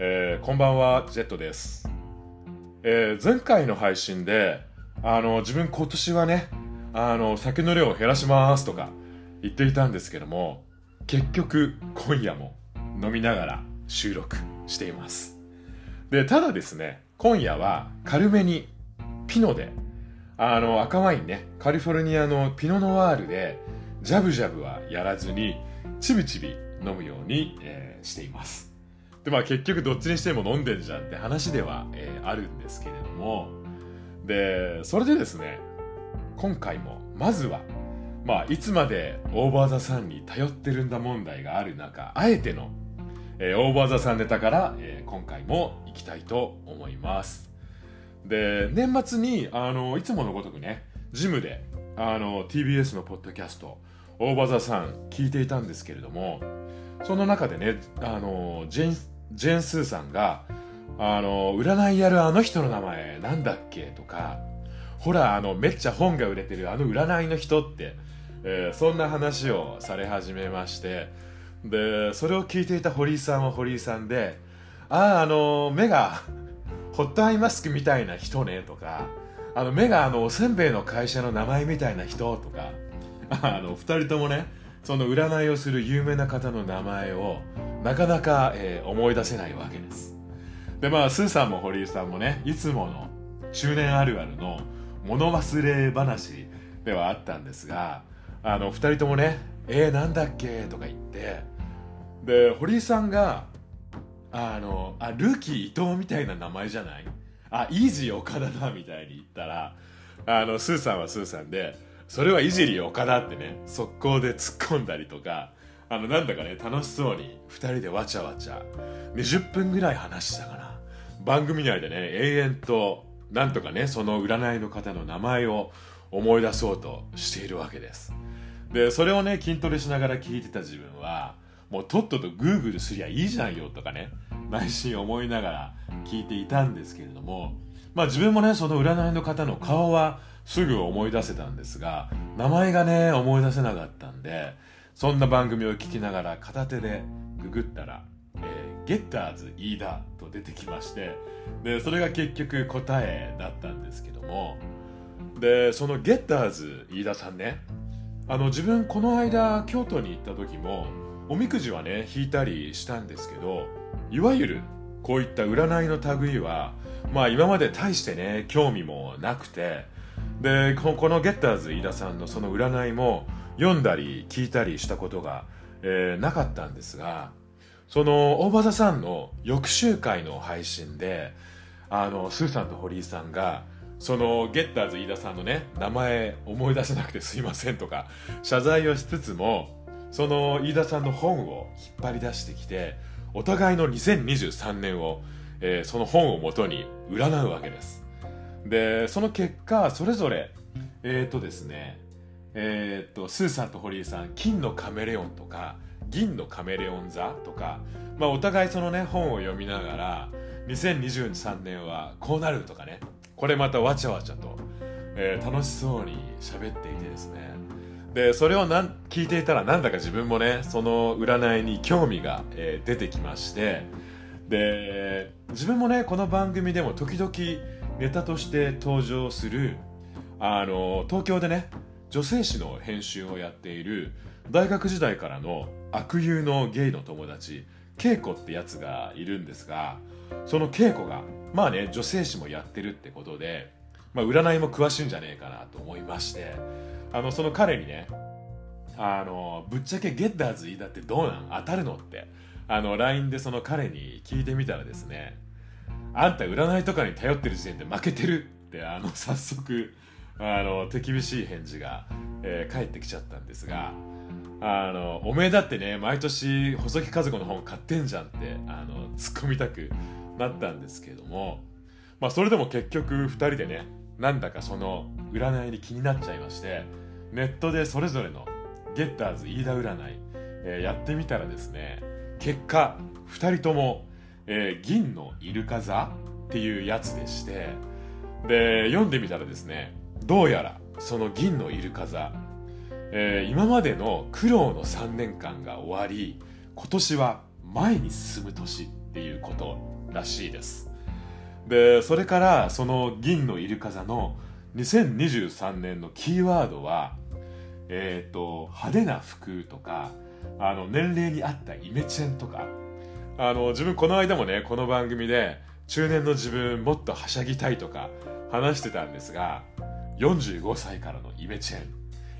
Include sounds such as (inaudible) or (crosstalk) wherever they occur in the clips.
えーこんばんは、ジェットです。えー前回の配信で、あの、自分今年はね、あの、酒の量を減らしますとか言っていたんですけども、結局、今夜も飲みながら収録しています。で、ただですね、今夜は軽めにピノで、あの、赤ワインね、カリフォルニアのピノノワールで、ジャブジャブはやらずに、ちびちび飲むように、えーしています。で、まあ結局どっちにしても飲んでんじゃんって話では、えーあるんですけれども、で、それでですね、今回も、まずは、まあ、いつまでオーバーザさんに頼ってるんだ問題がある中、あえての、えーオーバーザさんネタから、えー今回も行きたいと思います。で、年末に、あの、いつものごとくね、ジムで、あの、TBS のポッドキャスト、オーバーザさん聞いていたんですけれども、その中でね、あの、ジェーン、ジェンスーさんが、あの、占いやるあの人の名前なんだっけ？とか、ほら、あの、めっちゃ本が売れてるあの占いの人って、えーそんな話をされ始めまして、で、それを聞いていた堀井さんは堀井さんで、ああ、あの、目が、ホットアイマスクみたいな人ね、とか、あの、目があの、おせんべいの会社の名前みたいな人とか、あの、二人ともね、その占いをする有名な方の名前を、なかなか、えー思い出せないわけです。で、まあ、スーさんも堀井さんもね、いつもの中年あるあるの物忘れ話ではあったんですが、あの、二人ともね、えー、なんだっけとか言って、で、堀井さんが、あの、あ、ルーキー伊藤みたいな名前じゃない？あ、イージー岡田だみたいに言ったら、あの、スーさんはスーさんで、それはいじり岡田ってね、速攻で突っ込んだりとか、あの、なんだかね、楽しそうに二人でわちゃわちゃ、20分ぐらい話したかな。番組内でね、永遠と、なんとかね、その占いの方の名前を思い出そうとしているわけです。で、それをね、筋トレしながら聞いてた自分は、もうとっととグーグルすりゃいいじゃんよとかね、内心思いながら聞いていたんですけれども、まあ自分もね、その占いの方の顔はすぐ思い出せたんですが、名前がね、思い出せなかったんで、そんな番組を聞きながら片手でググったら、えーゲッターズ飯田と出てきまして、で、それが結局答えだったんですけども、で、そのゲッターズ飯田さんね、あの自分この間京都に行った時もおみくじはね引いたりしたんですけどいわゆるこういった占いの類はまあ今まで大してね興味もなくてでこのゲッターズ飯田さんのその占いも読んだり聞いたりしたことが、えーなかったんですがその大場さんの翌週回の配信であのスーさんと堀井さんがそのゲッターズ飯田さんのね名前思い出せなくてすいませんとか謝罪をしつつもその飯田さんの本を引っ張り出してきてお互いの2023年を、えーその本をもとに占うわけです。でその結果それぞれえっ、とですねえっ、とスーさんと堀井さん金のカメレオンとか銀のカメレオン座とか、まあ、お互いそのね本を読みながら2023年はこうなるとかねこれまたわちゃわちゃと、えー楽しそうに喋っていてですね。でそれをなん聞いていたらなんだか自分もねその占いに興味が、えー出てきましてで自分もねこの番組でも時々ネタとして登場するあの東京でね女性誌の編集をやっている大学時代からの悪友のゲイの友達恵子ってやつがいるんですがその恵子がまあね女性誌もやってるってことで、まあ、占いも詳しいんじゃねえかなと思いましてあのその彼にねあのぶっちゃけゲッターズ飯田ってどうなん当たるのってあの LINE でその彼に聞いてみたらですねあんた占いとかに頼ってる時点で負けてるってあの早速あの手厳しい返事が、えー返ってきちゃったんですがあのおめえだってね毎年細木和子の本買ってんじゃんってあの突っ込みたくなったんですけれどもまあそれでも結局2人でねなんだかその占いに気になっちゃいましてネットでそれぞれのゲッターズ飯田占い、えーやってみたらですね結果2人とも、えー銀のイルカ座っていうやつでしてで読んでみたらですねどうやらその銀のイルカ座、えー今までの苦労の3年間が終わり今年は前に進む年っていうことらしいです。でそれからその銀のイルカ座の2023年のキーワードはえ、ー、と派手な服とかあの年齢に合ったイメチェンとかあの自分この間もねこの番組で中年の自分もっとはしゃぎたいとか話してたんですが45歳からのイメチェン。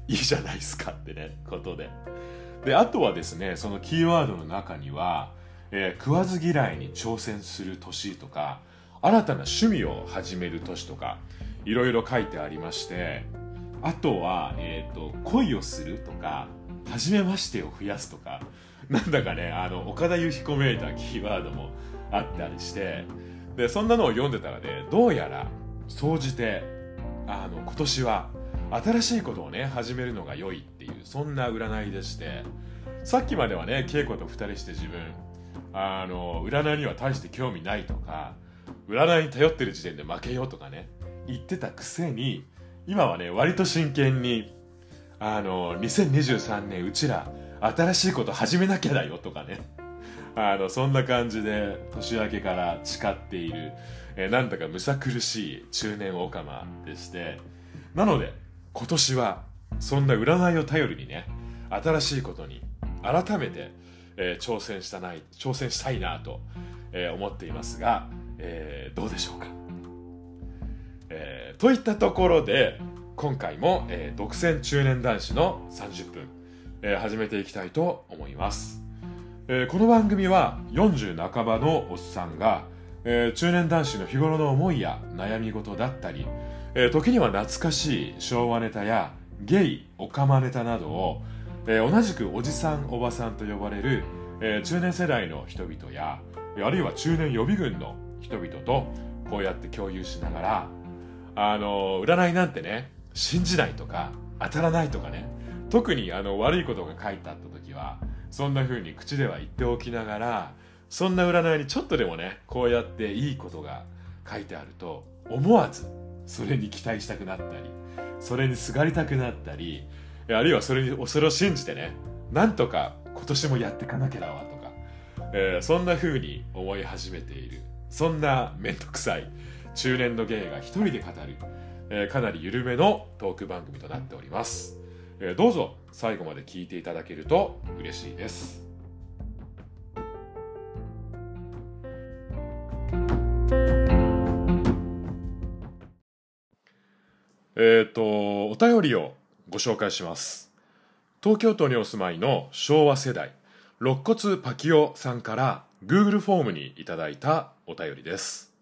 いいじゃないですかってねことで。であとはですねそのキーワードの中には、えー、食わず嫌いに挑戦する年とか新たな趣味を始める年とかいろいろ書いてありましてあとは、えーと、恋をするとか初めましてを増やすとか (laughs) なんだかねあの岡田由彦めいたキーワードもあったりしてでそんなのを読んでたらねどうやら総じてあの今年は新しいことをね始めるのが良いっていうそんな占いでしてさっきまではね稽古と2人して自分あの占いには大して興味ないとか占いに頼ってる時点で負けようとかね言ってたくせに今はね割と真剣にあの2023年うちら新しいこと始めなきゃだよとかね。あのそんな感じで年明けから誓っている、えー、なんだかむさ苦しい中年オカマでして。なので今年はそんな占いを頼りにね新しいことに改めて、えー、挑戦したない挑戦したいなと、えー、思っていますが、えー、どうでしょうか、えー、といったところで今回も、えー、独占中年男子の30分、えー、始めていきたいと思います、えー、この番組は40半ばのおっさんが、えー、中年男子の日頃の思いや悩み事だったりえー、時には懐かしい昭和ネタやゲイオカマネタなどを、えー、同じくおじさんおばさんと呼ばれる、えー、中年世代の人々やあるいは中年予備軍の人々とこうやって共有しながらあの占いなんてね信じないとか当たらないとかね特にあの悪いことが書いてあった時はそんな風に口では言っておきながらそんな占いにちょっとでもねこうやっていいことが書いてあると思わずそれに期待したくなったりそれにすがりたくなったりあるいはそれにそれを信じてねなんとか今年もやっていかなきゃだわとか、えー、そんな風に思い始めている。そんな面倒くさい中年のゲイが一人で語る、えー、かなり緩めのトーク番組となっております、えー、どうぞ最後まで聞いていただけると嬉しいですえっ、ー、と、お便りをご紹介します。東京都にお住まいの昭和世代、肋骨パキオさんから Google フォームにいただいたお便りです。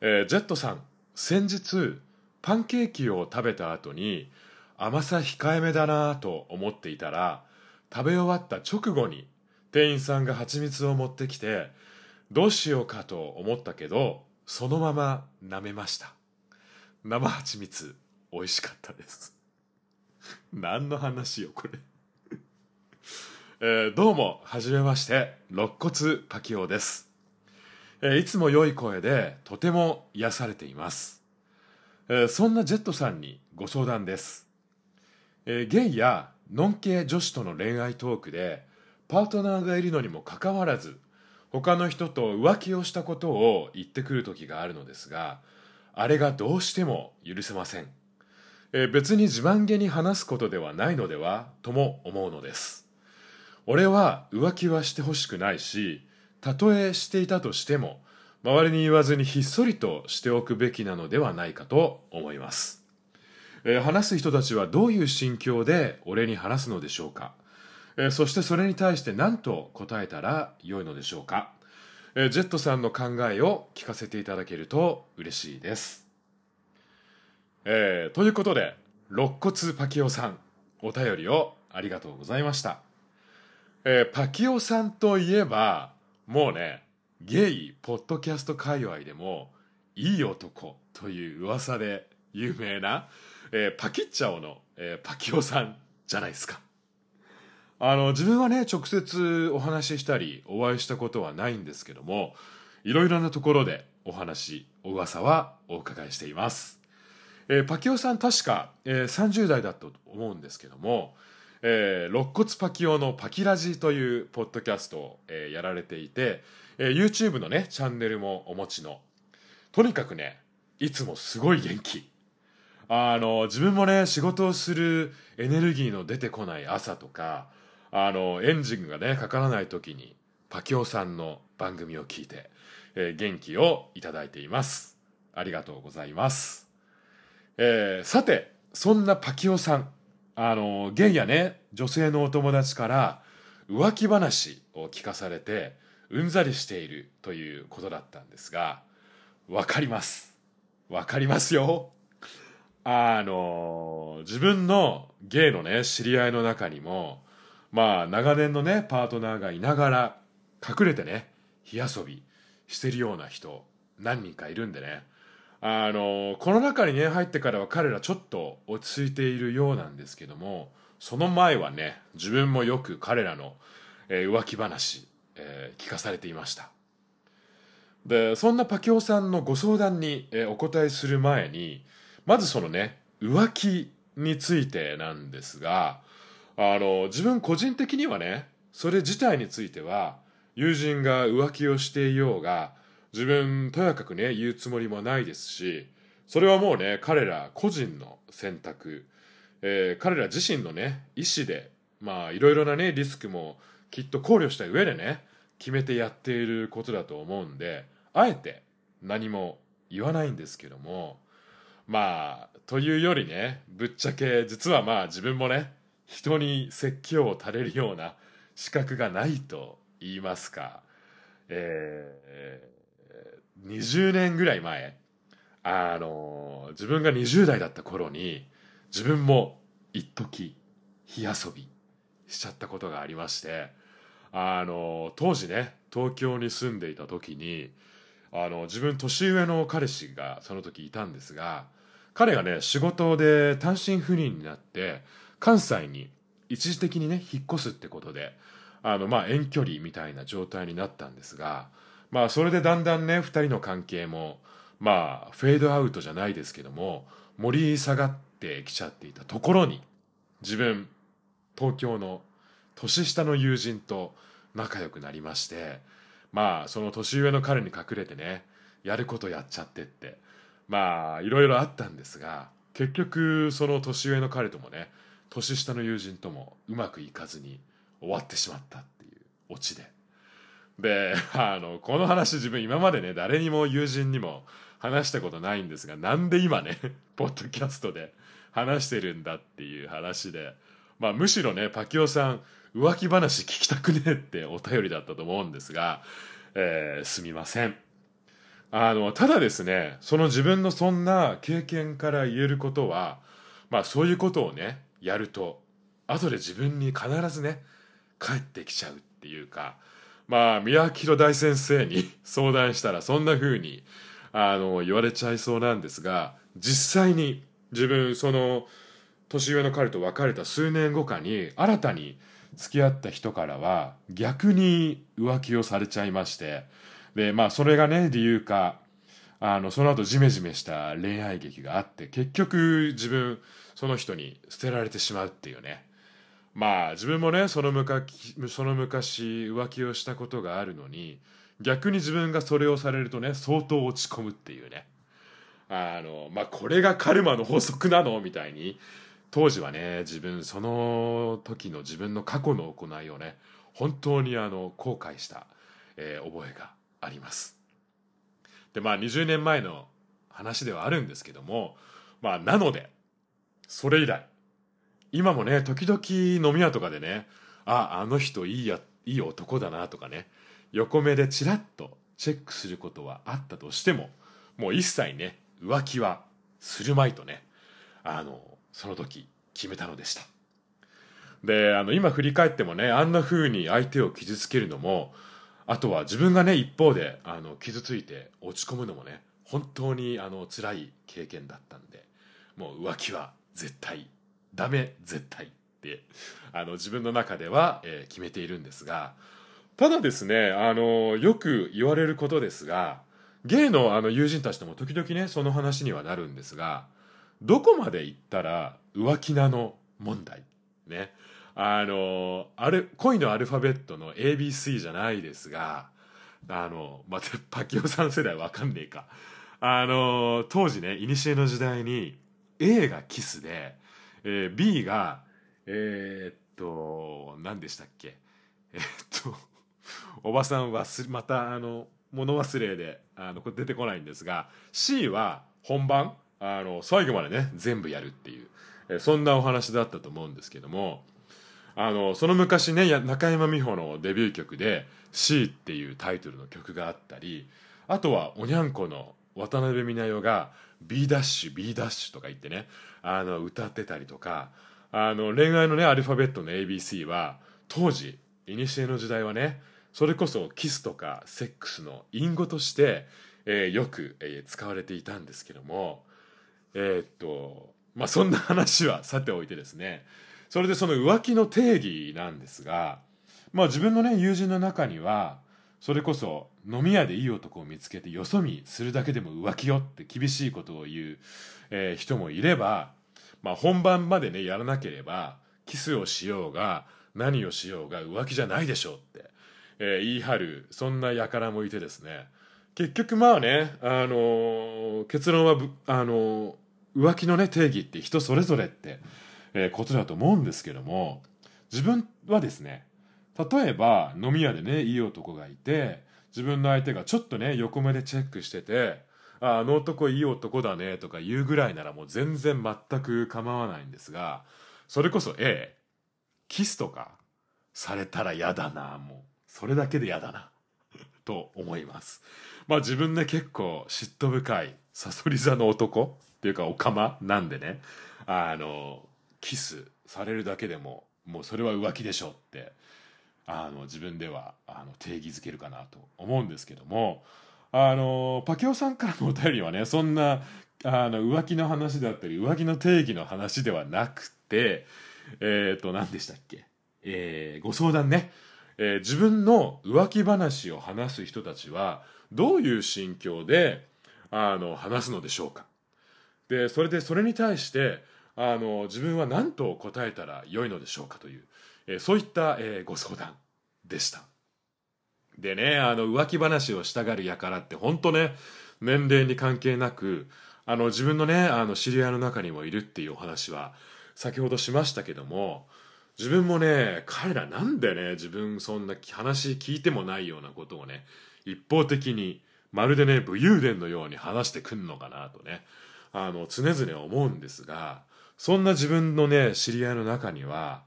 えー、ジェットさん、先日、パンケーキを食べた後に甘さ控えめだなぁと思っていたら、食べ終わった直後に店員さんが蜂蜜を持ってきて、どうしようかと思ったけど、そのまま舐めました。生蜂蜜美味しかったです。(laughs) 何の話よこれ。(laughs) えー、どうもはじめまして肋骨パキオです、えー、いつも良い声でとても癒されています、えー、そんなジェットさんにご相談です、えゲイやノン系女子との恋愛トークでパートナーがいるのにもかかわらず他の人と浮気をしたことを言ってくる時があるのですがあれがどうしても許せません、えー、別に自慢げに話すことではないのではとも思うのです。俺は浮気はしてほしくないしたとえしていたとしても周りに言わずにひっそりとしておくべきなのではないかと思います、えー、話す人たちはどういう心境で俺に話すのでしょうか、えー、そしてそれに対して何と答えたらよいのでしょうか？えジェットさんの考えを聞かせていただけると嬉しいです。えー、ということで、肋骨パキオさん、お便りをありがとうございました。えー、パキオさんといえば、もうね、ゲイ、ポッドキャスト界隈でも、いい男という噂で有名な、えー、パキッチャオの、えー、パキオさんじゃないですか。あの、自分はね、直接お話ししたり、お会いしたことはないんですけども、いろいろなところでお話、お噂はお伺いしています。えー、パキオさん確か、えー、30代だったと思うんですけども、えー、肋骨パキオのパキラジというポッドキャストを、えー、やられていて、えー、YouTube のね、チャンネルもお持ちの。とにかくね、いつもすごい元気。あの、自分もね、仕事をするエネルギーの出てこない朝とか、あの、エンジンがね、かからない時に、パキオさんの番組を聞いて、えー、元気をいただいています。ありがとうございます。えー、さて、そんなパキオさん、あの、ゲイやね、女性のお友達から浮気話を聞かされて、うんざりしているということだったんですが、わかります。わかりますよ。あの、自分のゲイのね、知り合いの中にも、まあ、長年のね、パートナーがいながら、隠れてね、火遊びしてるような人、何人かいるんでね、あのこの中にね入ってからは彼らちょっと落ち着いているようなんですけどもその前はね自分もよく彼らの、えー、浮気話、えー、聞かされていました。でそんなパキオさんのご相談に、えー、お答えする前にまずそのね浮気についてなんですがあの自分個人的にはねそれ自体については友人が浮気をしていようが自分とやかくね言うつもりもないですしそれはもうね彼ら個人の選択、えー、彼ら自身のね意思でまあいろいろなねリスクもきっと考慮した上でね決めてやっていることだと思うんであえて何も言わないんですけどもまあというよりねぶっちゃけ実はまあ自分もね人に説教を垂れるような資格がないと言いますかえー20年ぐらい前、あの、自分が20代だった頃に、自分も一時火遊びしちゃったことがありまして、あの、当時ね、東京に住んでいた時に、あの、自分年上の彼氏がその時いたんですが、彼がね、仕事で単身赴任になって、関西に一時的にね、引っ越すってことで、あの、まあ、遠距離みたいな状態になったんですが、まあそれでだんだんね2人の関係もまあフェードアウトじゃないですけども盛り下がってきちゃっていたところに自分東京の年下の友人と仲良くなりましてまあその年上の彼に隠れてねやることやっちゃってって。まあいろいろあったんですが結局その年上の彼ともね年下の友人ともうまくいかずに終わってしまったっていうオチで。で、(laughs) あの、この話自分今までね、誰にも友人にも話したことないんですが、なんで今ね、(laughs) ポッドキャストで話してるんだっていう話で、まあむしろね、パキオさん、浮気話聞きたくねえってお便りだったと思うんですが、えー、すみません。あの、ただですね、その自分のそんな経験から言えることは、まあそういうことをね、やると、後で自分に必ずね、帰ってきちゃうっていうか、まあ、宮城大先生に (laughs) 相談したらそんな風に、あの、言われちゃいそうなんですが、実際に自分、その、年上の彼と別れた数年後かに、新たに付き合った人からは、逆に浮気をされちゃいまして、で、まあ、それがね、理由か、あの、その後ジメジメした恋愛劇があって、結局自分、その人に捨てられてしまうっていうね。まあ自分もねその昔その昔浮気をしたことがあるのに逆に自分がそれをされるとね相当落ち込むっていうねあのまあこれがカルマの法則なの？みたいに当時はね自分その時の自分の過去の行いをね本当にあの後悔した、えー、覚えがあります。でまあ20年前の話ではあるんですけどもまあなのでそれ以来今もね時々飲み屋とかでねああの人いいやいい男だなとかね横目でチラッとチェックすることはあったとしてももう一切ね浮気はするまいとねあのその時決めたのでした。であの今振り返ってもねあんな風に相手を傷つけるのもあとは自分がね一方であの傷ついて落ち込むのもね本当にあの辛い経験だったんでもう浮気は絶対ダメ絶対ってあの自分の中では、えー、決めているんですがただですねあのよく言われることですがゲイのあの友人たちとも時々ねその話にはなるんですがどこまで行ったら浮気なの問題。ね。あのあれ恋のアルファベットの ABC じゃないですがあのまたパキオさん世代わかんねえか。あの当時ね古の時代に A がキスで、えー、B がえー、っと何でしたっけ？えー、っとおばさんはまたあの物忘れであの出てこないんですが C は本番？あの最後までね全部やるっていう、えそんなお話だったと思うんですけどもあのその昔ね中山美穂のデビュー曲で「C」っていうタイトルの曲があったりあとはおにゃんこの渡辺美奈代が B ダッシュ B ダッシュとか言ってねあの歌ってたりとかあの恋愛のねアルファベットの ABC は当時古の時代はねそれこそキスとかセックスの隠語として、えー、よく、えー、使われていたんですけどもえー、っとまあそんな話はさておいてですね。それでその浮気の定義なんですがまあ自分のね友人の中にはそれこそ飲み屋でいい男を見つけてよそ見するだけでも浮気よって厳しいことを言う、えー、人もいれば、まあ、本番までねやらなければキスをしようが何をしようが浮気じゃないでしょうって、えー、言い張るそんな輩もいてですね。結局まあね、あのー、結論はあの浮気のね定義って人それぞれって、えー、ことだと思うんですけども自分はですね例えば飲み屋でねいい男がいて自分の相手がちょっとね横目でチェックしてて「ああの男いい男だね」とか言うぐらいならもう全然全く構わないんですがそれこそ A キスとかされたら嫌だなもうそれだけで嫌だなと思います。まあ自分ね結構嫉妬深いさそり座の男っていうかおかまなんでね。あのキスされるだけでももうそれは浮気でしょってあの自分ではあの定義づけるかなと思うんですけども。あのパケオさんからのお便りはねそんなあの浮気の話だったり浮気の定義の話ではなくてえっ、ー、と何でしたっけ、えー、ご相談ね、えー、自分の浮気話を話す人たちはどういう心境であの話すのでしょうか？でそれでそれに対してあの自分は何と答えたらよいのでしょうかというえそういった、えご相談でした。でねあの浮気話をしたがる輩って本当ね年齢に関係なくあの自分のねあの知り合いの中にもいるっていうお話は先ほどしましたけども自分もね彼らなんでね自分そんな話聞いてもないようなことをね一方的にまるでね武勇伝のように話してくんのかなとねあの常々思うんですがそんな自分のね知り合いの中には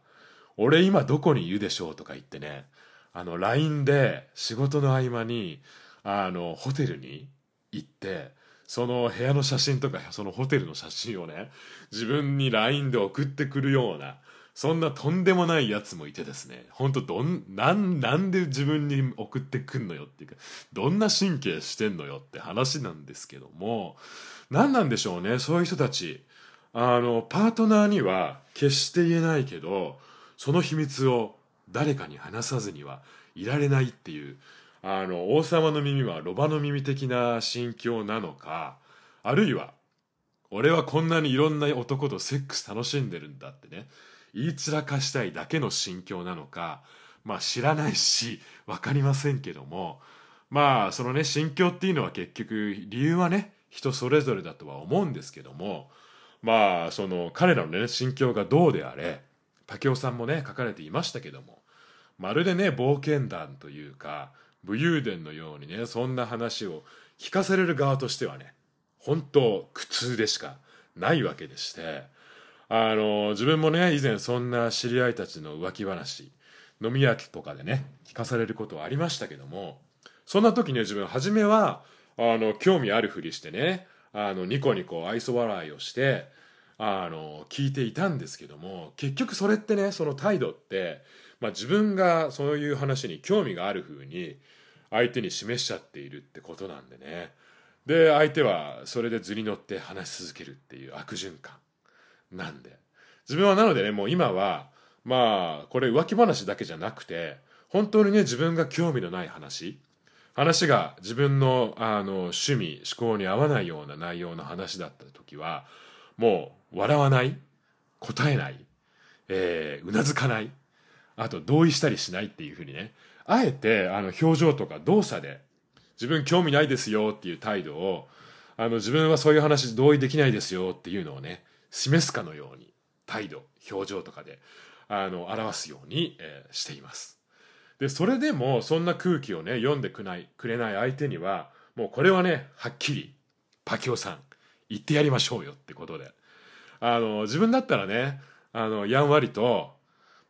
俺今どこにいるでしょうとか言ってね、あの、LINE で仕事の合間に、あの、ホテルに行って、その部屋の写真とか、そのホテルの写真をね、自分に LINE で送ってくるような、そんなとんでもないやつもいてですね、ほんとどん、なん、なんで自分に送ってくんのよっていうか、どんな神経してんのよって話なんですけども、何なんでしょうね、そういう人たち。あの、パートナーには決して言えないけど、その秘密を誰かに話さずにはいられないっていうあの王様の耳はロバの耳的な心境なのかあるいは俺はこんなにいろんな男とセックス楽しんでるんだってね言い散らかしたいだけの心境なのかまあ知らないし分かりませんけどもまあそのね心境っていうのは結局理由はね人それぞれだとは思うんですけどもまあその彼らのね心境がどうであれ武雄さんもね書かれていましたけどもまるでね冒険団というか武勇伝のようにねそんな話を聞かされる側としてはね本当苦痛でしかないわけでしてあの自分もね以前そんな知り合いたちの浮気話飲み屋とかでね聞かされることはありましたけどもそんな時に自分初めはあの興味あるふりしてねあのニコニコ愛想笑いをしてあの聞いていたんですけども結局それってねその態度って、まあ、自分がそういう話に興味がある風に相手に示しちゃっているってことなんでね。で相手はそれで図に乗って話し続けるっていう悪循環。なんで。自分はなのでねもう今はまあこれ浮気話だけじゃなくて本当にね自分が興味のない話話が自分のあの趣味思考に合わないような内容の話だった時はもう笑わない答えない、えー、うなずかないあと同意したりしないっていうふうにねあえてあの表情とか動作で自分興味ないですよっていう態度をあの自分はそういう話同意できないですよっていうのをね示すかのように態度表情とかであの表すように、えー、しています。でそれでもそんな空気をね読んでくないくれない相手にはもうこれはねはっきりパキオさん言ってやりましょうよってことで。あの自分だったらねあのやんわりと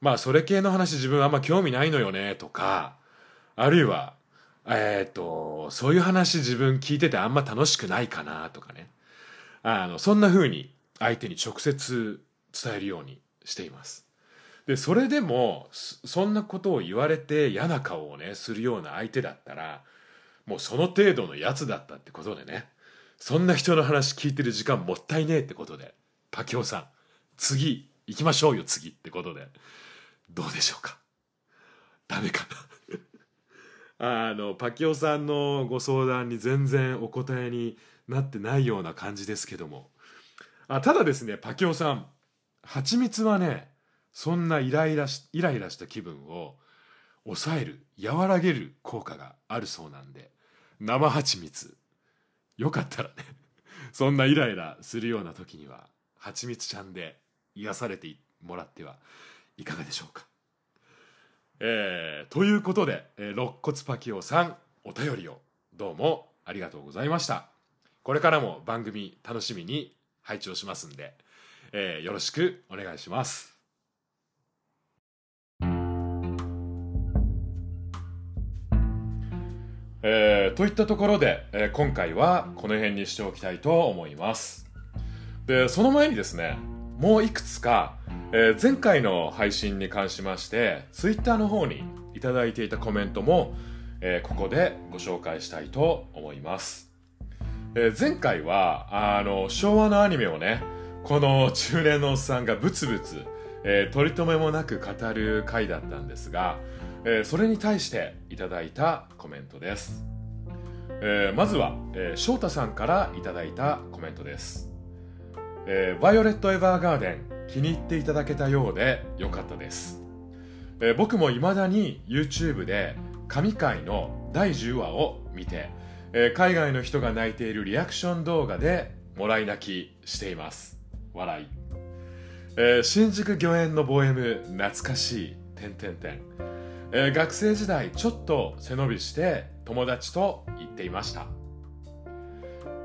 まあそれ系の話自分あんま興味ないのよねとかあるいはえっ、ー、とそういう話自分聞いててあんま楽しくないかなとかね。あのそんな風に相手に直接伝えるようにしています。でそれでもそんなことを言われて嫌な顔をねするような相手だったらもうその程度のやつだったってことでねそんな人の話聞いてる時間もったいねえってことでパキオさん次行きましょうよ次ってことでどうでしょうか？ダメかな？(laughs) あのパキオさんのご相談に全然お答えになってないような感じですけども。あただですねパキオさん蜂蜜はねそんなイライラしイライラした気分を抑える和らげる効果があるそうなんで生蜂蜜よかったらね (laughs) そんなイライラするような時には蜂蜜ちゃんで癒されてもらってはいかがでしょうか。えー、ということで、えー、肋骨パキオさんお便りをどうもありがとうございました。これからも番組楽しみに配置をしますんで、えー、よろしくお願いします。えー、といったところで、えー、今回はこの辺にしておきたいと思います。で、その前にですね、もういくつか、えー、前回の配信に関しまして、Twitter の方にいただいていたコメントも、えー、ここでご紹介したいと思います。えー、前回は、あの、昭和のアニメをね、この中年のおっさんがブツブツ、えー、取り留めもなく語る回だったんですが、えー、それに対していただいたコメントです、えー、まずは、えー、翔太さんからいただいたコメントです、えー、バイオレット・エヴァーガーデン気に入っていただけたようでよかったです、えー、僕も未だに YouTube で神回の第10話を見て、えー、海外の人が泣いているリアクション動画でもらい泣きしています。笑い、えー、新宿御苑のボエム懐かしい。点点点え、学生時代ちょっと背伸びして友達と言っていました、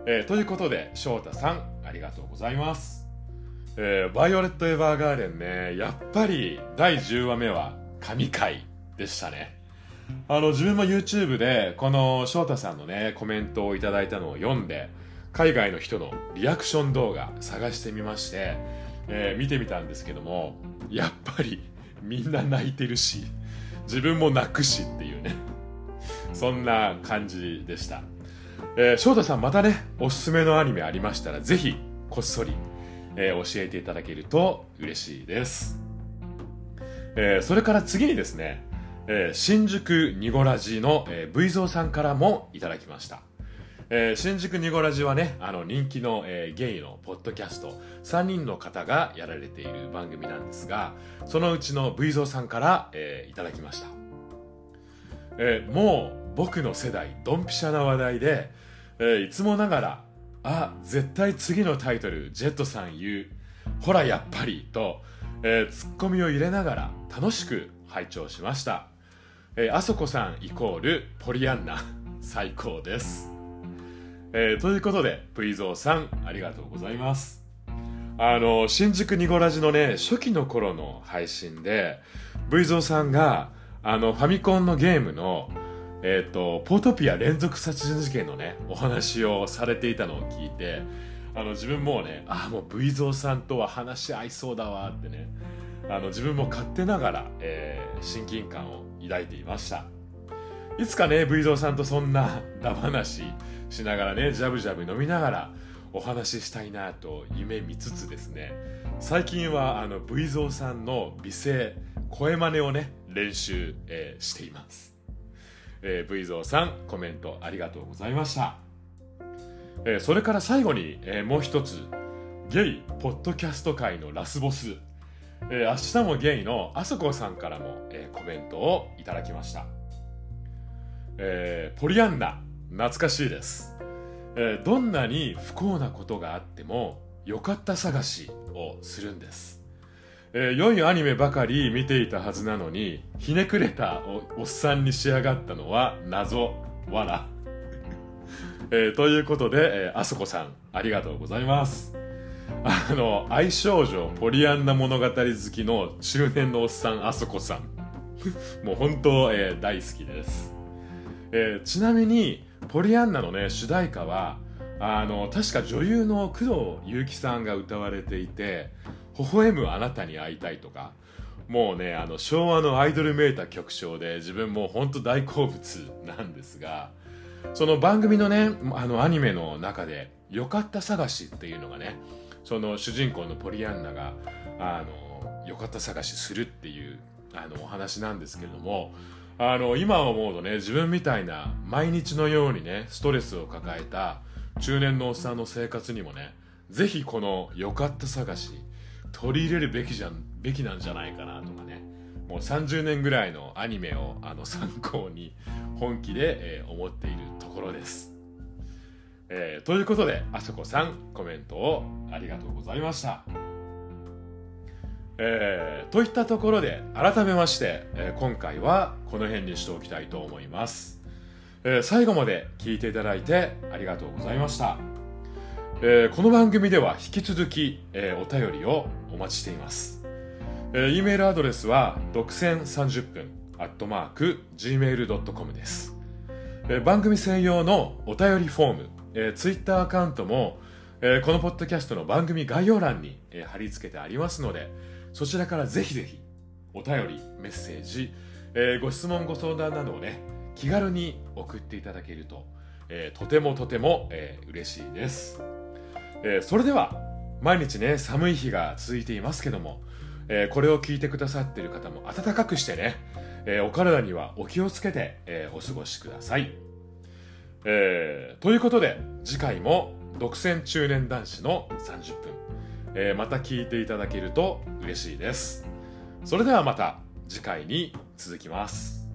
えー、ということで翔太さんありがとうございます、えー、バイオレット・エヴァーガーデンね。やっぱり第10話目は神回でしたね。あの自分も YouTube でこの翔太さんのねコメントをいただいたのを読んで海外の人のリアクション動画探してみまして、えー、見てみたんですけどもやっぱりみんな泣いてるし自分も泣くしっていうねそんな感じでした、えー、翔太さんまたねおすすめのアニメありましたらぜひこっそり、えー、教えていただけると嬉しいです、えー、それから次にですね、えー、新宿ニゴラジの、えー、V 蔵さんからもいただきましたえー、新宿ニゴラジはね、あの人気の、えー、ゲイのポッドキャスト、3人の方がやられている番組なんですが、そのうちの V ゾーさんから、えー、いただきました。えー、もう僕の世代、ドンピシャな話題で、えー、いつもながら、あ、絶対次のタイトル、ジェットさん言う、ほらやっぱり、と、えー、ツッコミを入れながら楽しく拝聴しました。えー、あそこさんイコールポリアンナ、最高です。えー、ということで、プイゾーさん、ありがとうございます。あの、新宿ニゴラジのね、初期の頃の配信で、ブイゾーさんが、あの、ファミコンのゲームの、えっ、ー、と、ポートピア連続殺人事件のね、お話をされていたのを聞いて、あの、自分もうね、ああ、もうブイゾーさんとは話し合いそうだわってね、あの、自分も勝手ながら、えー、親近感を抱いていました。いつかね、ブイゾーさんとそんな、だ話、しながらねジャブジャブ飲みながらお話ししたいなと夢見つつですね。最近はあの V ゾーさんの美声声真似をね練習、えー、しています、えー、V ゾーさんコメントありがとうございました、えー、それから最後に、えー、もう一つゲイポッドキャスト界のラスボス、えー、明日もゲイのあそこさんからも、えー、コメントをいただきました。えー、ポリアンナ、懐かしいです、えー。どんなに不幸なことがあっても、良かった探しをするんです。えー、良いアニメばかり見ていたはずなのに、ひねくれたおっさんに仕上がったのは謎、わら。えー、ということで、えー、あそこさん、ありがとうございます。あの、愛少女ポリアンナ物語好きの中年のおっさんあそこさん。もう本当、えー、大好きです。えー、ちなみに、ポリアンナのね、主題歌は、あの、確か女優の工藤祐樹さんが歌われていて、微笑むあなたに会いたいとか、もうね、あの、昭和のアイドルメーター曲調で自分も本当大好物なんですが、その番組のね、あのアニメの中で、よかった探しっていうのがね、その主人公のポリアンナがあのよかった探しするっていうあのお話なんですけれどもあの今思うとね自分みたいな毎日のようにねストレスを抱えた中年のおっさんの生活にもねぜひこのよかった探し取り入れるべきじゃんべきなんじゃないかなとかねもう30年ぐらいのアニメをあの参考に本気で、えー、思っているところです。えー、ということで、あそこさん、コメントをありがとうございました。えー、といったところで、改めまして、えー、今回はこの辺にしておきたいと思います。えー、最後まで聞いていただいてありがとうございました。えー、この番組では引き続き、えー、お便りをお待ちしています。えー、e メールアドレスは、独占30分、アットマーク、gmail.com です。え、番組専用のお便りフォーム、えー、ツイッターアカウントも、えー、このポッドキャストの番組概要欄に、えー、貼り付けてありますので、そちらからぜひぜひお便り、メッセージ、えー、ご質問、ご相談などをね、気軽に送っていただけると、えー、とてもとても、えー、嬉しいです。えー、それでは、毎日ね、寒い日が続いていますけども、えー、これを聞いてくださっている方も暖かくしてね、えー、お体にはお気をつけて、えー、お過ごしください。えー、ということで次回も独占中年男子の30分、えー、また聞いていただけると嬉しいです。それではまた次回に続きます。